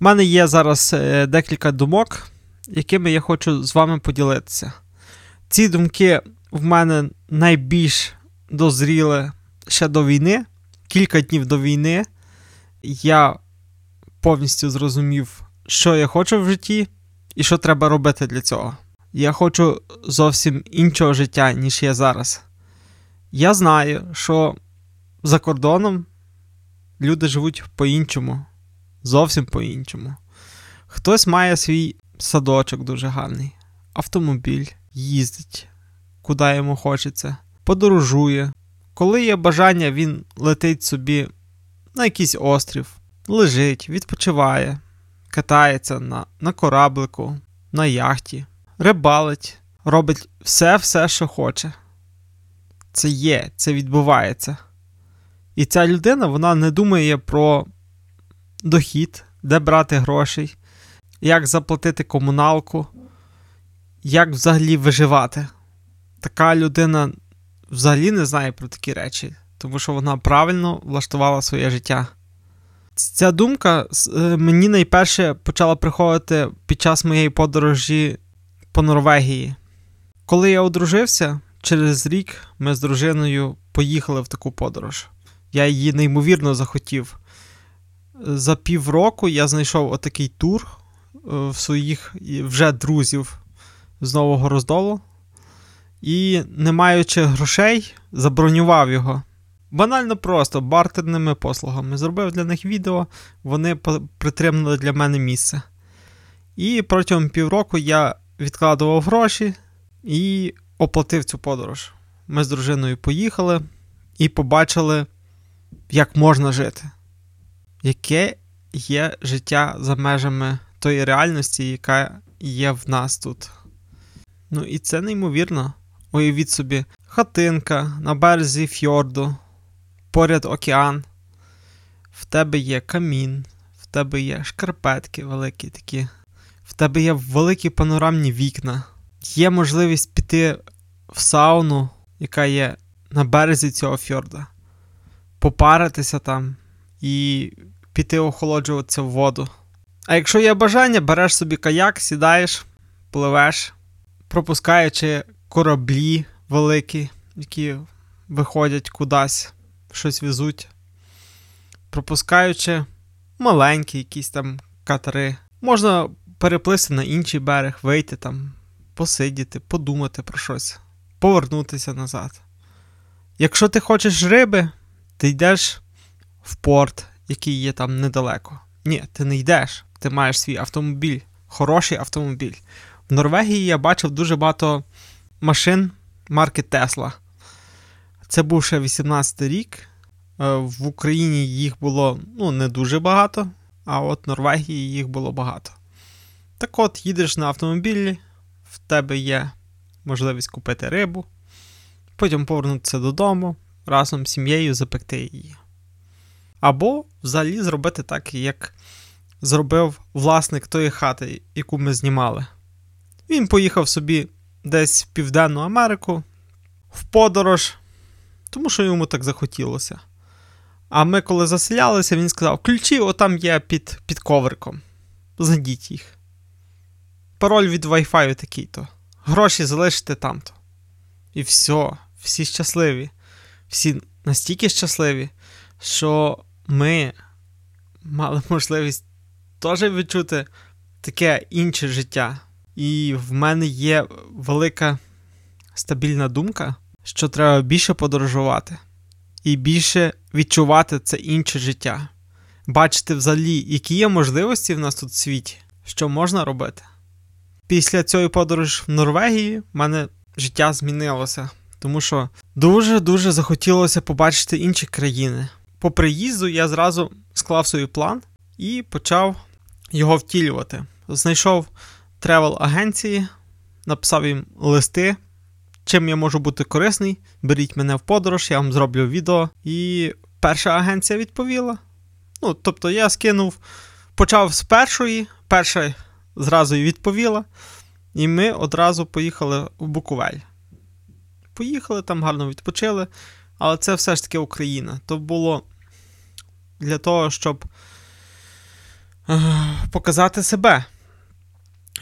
У мене є зараз е, декілька думок, якими я хочу з вами поділитися. Ці думки в мене найбільш дозріли ще до війни. Кілька днів до війни я повністю зрозумів, що я хочу в житті і що треба робити для цього. Я хочу зовсім іншого життя, ніж я зараз. Я знаю, що за кордоном люди живуть по-іншому, зовсім по-іншому. Хтось має свій садочок дуже гарний, автомобіль, їздить, куди йому хочеться, подорожує. Коли є бажання, він летить собі на якийсь острів, лежить, відпочиває, катається на, на кораблику, на яхті, рибалить, робить все-все, що хоче. Це є, це відбувається. І ця людина вона не думає про дохід, де брати грошей, як заплатити комуналку, як взагалі виживати. Така людина взагалі не знає про такі речі, тому що вона правильно влаштувала своє життя. Ця думка е, мені найперше почала приходити під час моєї подорожі по Норвегії. Коли я одружився, через рік ми з дружиною поїхали в таку подорож. Я її неймовірно захотів. За півроку я знайшов отакий тур е, в своїх вже друзів з Нового Роздолу. І, не маючи грошей, забронював його. Банально просто бартерними послугами. Зробив для них відео, вони притримали для мене місце. І протягом півроку я відкладував гроші і оплатив цю подорож. Ми з дружиною поїхали і побачили, як можна жити, яке є життя за межами тої реальності, яка є в нас тут. Ну і це неймовірно. Уявіть собі, хатинка на березі фьорду, поряд океан. В тебе є камін, в тебе є шкарпетки великі такі, в тебе є великі панорамні вікна, є можливість піти в сауну, яка є на березі цього фьорда, попаритися там і піти охолоджуватися в воду. А якщо є бажання, береш собі каяк, сідаєш, пливеш, пропускаючи кораблі великі, які виходять кудись, щось везуть, пропускаючи маленькі якісь там катери. Можна переплисти на інший берег, вийти там, посидіти, подумати про щось, повернутися назад. Якщо ти хочеш риби, ти йдеш в порт, який є там недалеко. Ні, ти не йдеш, ти маєш свій автомобіль, хороший автомобіль. В Норвегії я бачив дуже багато машин марки Tesla. Це був ще 18 рік. Е, в Україні їх було ну, не дуже багато, а от в Норвегії їх було багато. Так от, їдеш на автомобілі, в тебе є можливість купити рибу, потім повернутися додому, разом з сім'єю запекти її. Або взагалі зробити так, як зробив власник тої хати, яку ми знімали. Він поїхав собі десь в Південну Америку в подорож, тому що йому так захотілося. А ми, коли заселялися, він сказав: ключі отам є під під ковриком. Знайдіть їх. Пароль від Wi-Fi такий-то. Гроші залишите там-то. І все, всі щасливі. Всі настільки щасливі, що ми мали можливість теж відчути таке інше життя. І в мене є велика стабільна думка, що треба більше подорожувати і більше відчувати це інше життя, бачити взагалі, які є можливості в нас тут в світі, що можна робити. Після цієї подорожі в Норвегії в мене життя змінилося, тому що дуже-дуже захотілося побачити інші країни. По приїзду я зразу склав свій план і почав його втілювати. Знайшов тревел-агенції, написав їм листи, чим я можу бути корисний. Беріть мене в подорож, я вам зроблю відео. І перша агенція відповіла. Ну, тобто я скинув, почав з першої, перша зразу і відповіла. І ми одразу поїхали в Буковель. Поїхали там, гарно відпочили, але це все ж таки Україна. То було для того, щоб показати себе.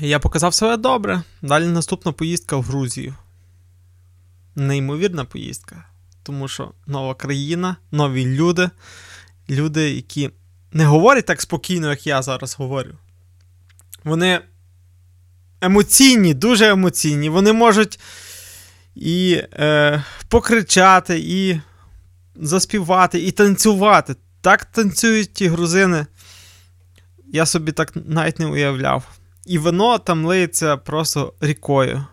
Я показав себе добре. Далі наступна поїздка в Грузію. Неймовірна поїздка. Тому що нова країна, нові люди, люди, які не говорять так спокійно, як я зараз говорю. Вони емоційні, дуже емоційні. Вони можуть і е, покричати, і заспівати, і танцювати. Так танцюють ті грузини. Я собі так навіть не уявляв. І вино там лиється просто рікою.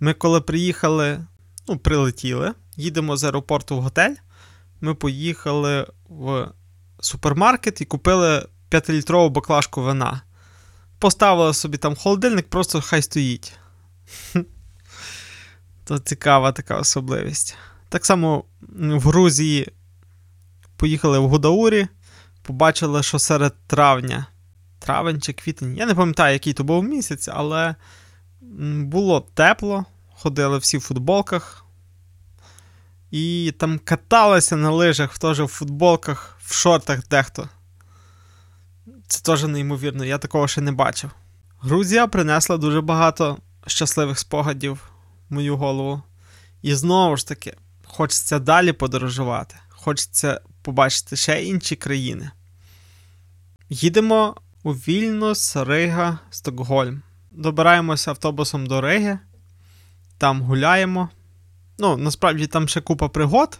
Ми, коли приїхали, ну, прилетіли, їдемо з аеропорту в готель. Ми поїхали в супермаркет і купили 5-літрову баклажку вина. Поставили собі там холодильник, просто хай стоїть. То цікава така особливість. Так само в Грузії поїхали в Гудаурі, побачили, що серед травня, травень чи квітень, я не пам'ятаю, який то був місяць, але було тепло, ходили всі в футболках. І там каталися на лижах, теж в футболках, в шортах дехто. Це теж неймовірно, я такого ще не бачив. Грузія принесла дуже багато щасливих спогадів в мою голову. І знову ж таки, хочеться далі подорожувати, хочеться побачити ще інші країни. Їдемо у Вільнюс, Рига, Стокгольм. Добираємося автобусом до Риги, там гуляємо. Ну, насправді там ще купа пригод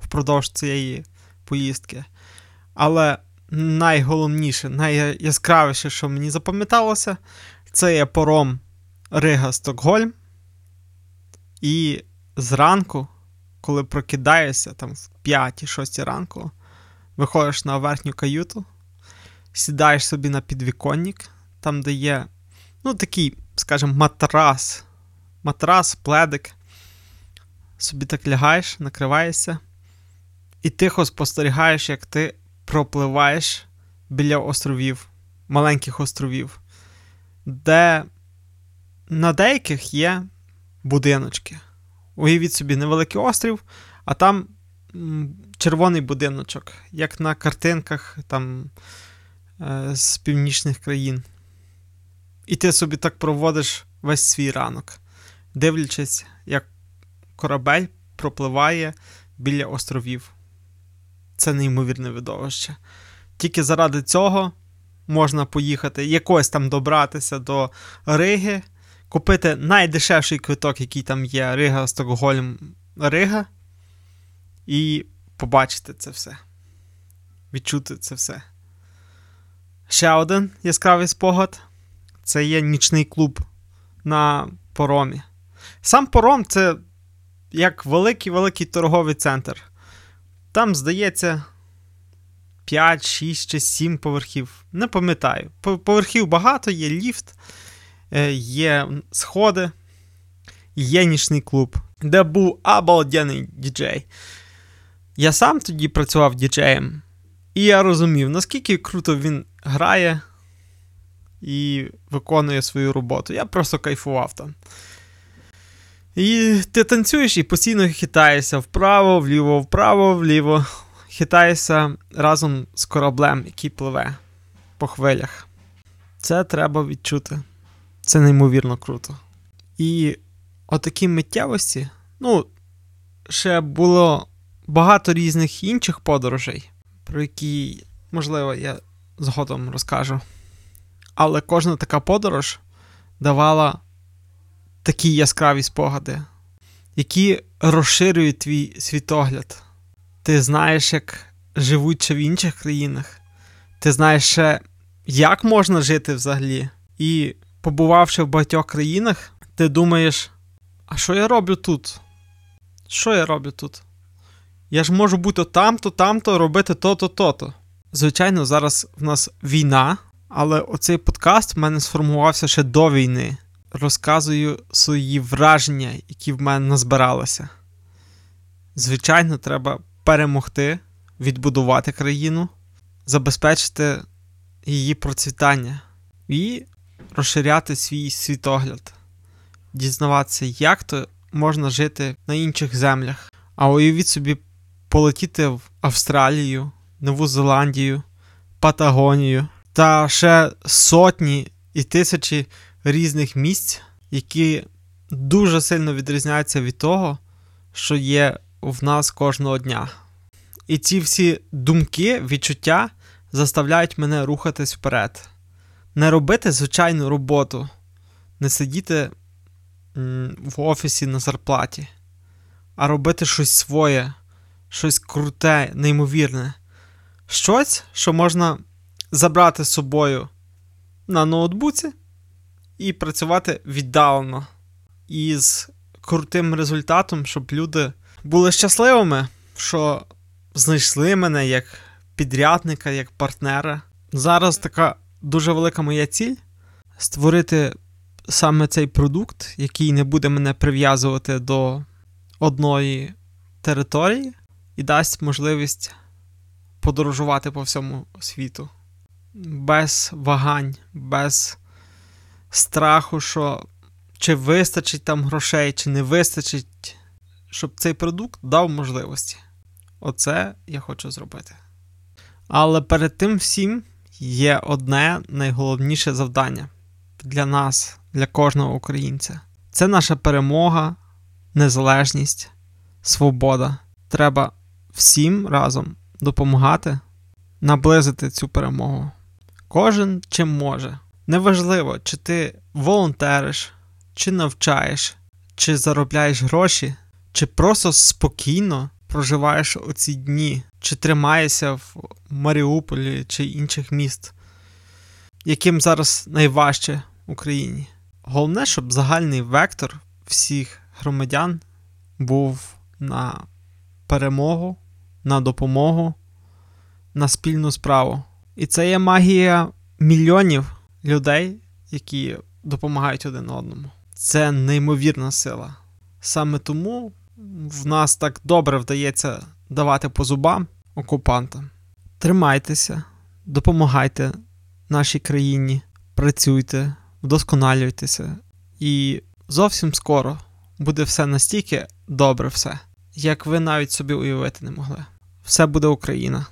впродовж цієї поїздки. Але найголовніше, найяскравіше, що мені запам'яталося, це є пором Рига Стокгольм. І зранку, коли прокидаєшся там в 5-6 ранку, виходиш на верхню каюту, сідаєш собі на підвіконник, там, де є, ну, такий, скажімо, матрас, матрас, пледик. Собі так лягаєш, накриваєшся, і тихо спостерігаєш, як ти пропливаєш біля островів, маленьких островів, де на деяких є будиночки. Уявіть собі, невеликий острів, а там червоний будиночок, як на картинках там е, з північних країн. І ти собі так проводиш весь свій ранок, дивлячись, як корабель пропливає біля островів. Це неймовірне видовище. Тільки заради цього можна поїхати, якось там добратися до Риги, купити найдешевший квиток, який там є, Рига, Стокгольм, Рига, і побачити це все. Відчути це все. Ще один яскравий спогад це є нічний клуб на поромі. Сам пором це як великий-великий торговий центр. Там, здається, 5, 6 чи 7 поверхів. Не пам'ятаю. Поверхів багато, є ліфт, є сходи, є нічний клуб, де був обалденний діджей. Я сам тоді працював діджеєм, і я розумів, наскільки круто він грає і виконує свою роботу. Я просто кайфував там. І ти танцюєш і постійно хитаєшся вправо, вліво, вправо, вліво. Хитаєшся разом з кораблем, який пливе по хвилях. Це треба відчути. Це неймовірно круто. І отакі миттєвості, ну, ще було багато різних інших подорожей, про які, можливо, я згодом розкажу. Але кожна така подорож давала такі яскраві спогади, які розширюють твій світогляд. Ти знаєш, як живуть ще в інших країнах. Ти знаєш ще, як можна жити взагалі. І побувавши в багатьох країнах, ти думаєш, а що я роблю тут? Що я роблю тут? Я ж можу бути там-то, там-то, робити то-то, то-то. Звичайно, зараз в нас війна, але оцей подкаст в мене сформувався ще до війни розказую свої враження, які в мене назбиралися. Звичайно, треба перемогти, відбудувати країну, забезпечити її процвітання і розширяти свій світогляд, дізнаватися, як то можна жити на інших землях. А уявіть собі, полетіти в Австралію, Нову Зеландію, Патагонію. та ще сотні і тисячі різних місць, які дуже сильно відрізняються від того, що є в нас кожного дня. І ці всі думки, відчуття заставляють мене рухатись вперед. Не робити звичайну роботу, не сидіти в офісі на зарплаті, а робити щось своє, щось круте, неймовірне. Щось, що можна забрати з собою на ноутбуці і працювати віддалено. І з крутим результатом, щоб люди були щасливими, що знайшли мене як підрядника, як партнера. Зараз така дуже велика моя ціль створити саме цей продукт, який не буде мене прив'язувати до одної території і дасть можливість подорожувати по всьому світу. Без вагань, без страху, що чи вистачить там грошей, чи не вистачить, щоб цей продукт дав можливості. Оце я хочу зробити. Але перед тим всім є одне найголовніше завдання для нас, для кожного українця. Це наша перемога, незалежність, свобода. Треба всім разом допомагати наблизити цю перемогу. Кожен чим може. Неважливо, чи ти волонтериш, чи навчаєш, чи заробляєш гроші, чи просто спокійно проживаєш оці дні, чи тримаєшся в Маріуполі чи інших міст, яким зараз найважче в Україні. Головне, щоб загальний вектор всіх громадян був на перемогу, на допомогу, на спільну справу. І це є магія мільйонів людей, які допомагають один одному. Це неймовірна сила. Саме тому в нас так добре вдається давати по зубам окупантам. Тримайтеся, допомагайте нашій країні, працюйте, вдосконалюйтеся. І зовсім скоро буде все настільки добре, все, як ви навіть собі уявити не могли. Все буде Україна.